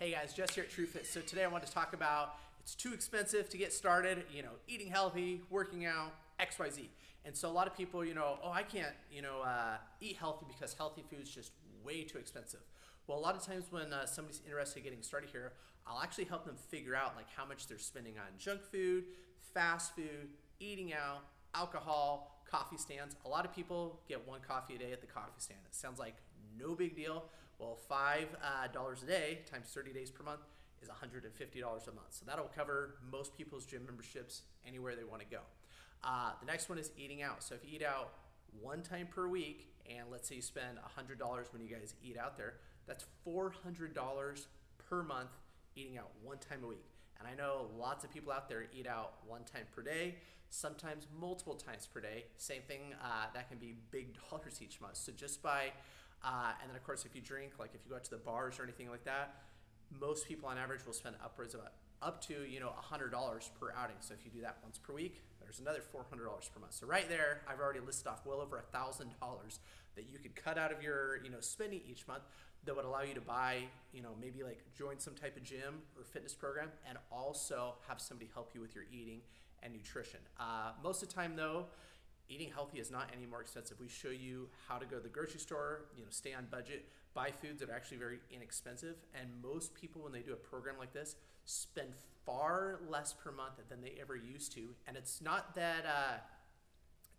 Hey guys, Jess here at TrueFit. So today I want to talk about it's too expensive to get started, you know, eating healthy, working out, XYZ. And so a lot of people, you know, oh, I can't, you know, uh, eat healthy because healthy food is just way too expensive. Well, a lot of times when uh, somebody's interested in getting started here, I'll actually help them figure out like how much they're spending on junk food, fast food, eating out, alcohol, coffee stands. A lot of people get one coffee a day at the coffee stand. It sounds like no big deal. Well, five uh, dollars a day times 30 days per month is $150 a month. So that'll cover most people's gym memberships anywhere they want to go. Uh, the next one is eating out. So if you eat out one time per week, and let's say you spend $100 when you guys eat out there, that's $400 per month eating out one time a week. And I know lots of people out there eat out one time per day, sometimes multiple times per day. Same thing, uh, that can be big dollars each month. So just by, uh, and then of course, if you drink, like if you go out to the bars or anything like that, most people on average will spend upwards of up to you know $100 per outing. So if you do that once per week, there's another $400 per month. So right there, I've already listed off well over $1,000 that you could cut out of your you know spending each month that would allow you to buy you know maybe like join some type of gym or fitness program and also have somebody help you with your eating and nutrition. Uh, most of the time though, eating healthy is not any more expensive. We show you how to go to the grocery store, you know, stay on budget, buy foods that are actually very inexpensive. And most people, when they do a program like this, spend far less per month than they ever used to. And it's not that. Uh,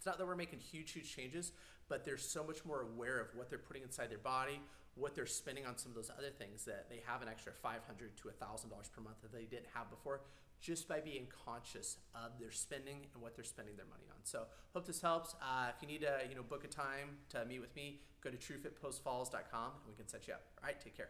it's not that we're making huge, huge changes, but they're so much more aware of what they're putting inside their body, what they're spending on some of those other things that they have an extra 500 to $1,000 per month that they didn't have before just by being conscious of their spending and what they're spending their money on. So hope this helps. Uh, if you need to, you know, book a time to meet with me, go to truefitpostfalls.com and we can set you up. All right, take care.